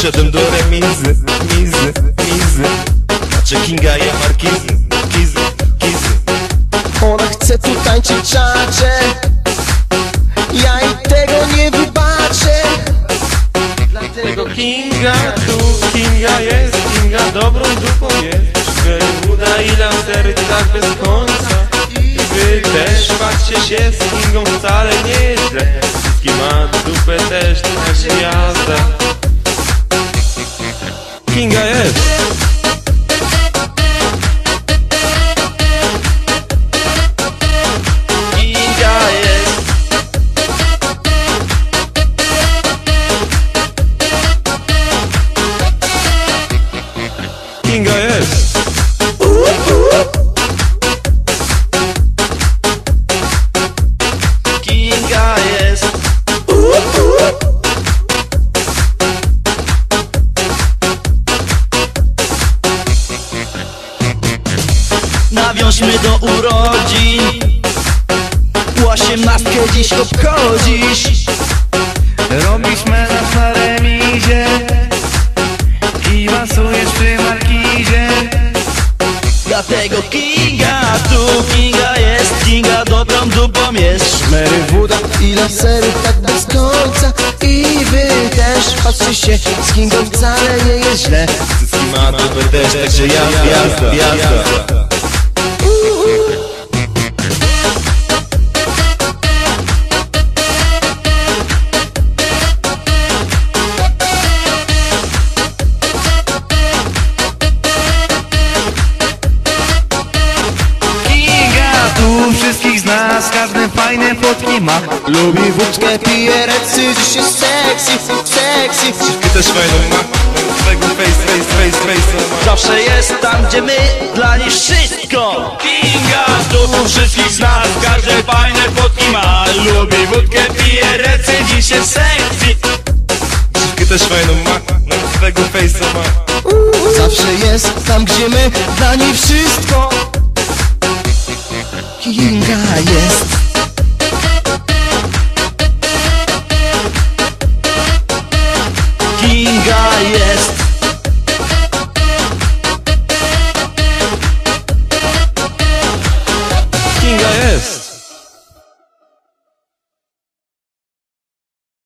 Przyszedłem do remizy, mizy, mizy. Znaczy Kinga je markizy, kizy, kizy Ona chce tu tańczyć czacze Ja jej tego nie wybaczę. Tego Kinga tu, Kinga jest, Kinga dobrą dupą jest. Uda i lasery tak bez końca. I wy też patrzcie się z Kingą wcale nie jest źle. Wszystkie ma dupę też tak gwiazda Kinga jest Nawiążmy do urodzin. Osiemnastkę dziś obchodzisz. Robisz melanż na remizie I masujesz przy markizie. Dlatego Kinga tu Kinga jest Kinga dobrą dupą jest Szmery, woda i lasery tak bez końca. I wy też patrzcie się Z Kingą wcale nie jest źle. Wszystkie ma dupę też, także jazda, jazda, jazda fajne fotki ma. Lubi wódkę, pije recy. Dziś jest sexy, sexy Dziewkę też fajną ma. Swego face, face, face, face Zawsze jest tam gdzie my Dla niej wszystko. Kinga tu wszystkich z nas Każde fajne fotki ma. Lubi wódkę, pije recy. Dziś jest sexy Dziewkę też fajną ma. Swego face'a ma Zawsze jest tam gdzie my Dla niej wszystko. Kinga jest prawda jest Kinga jest.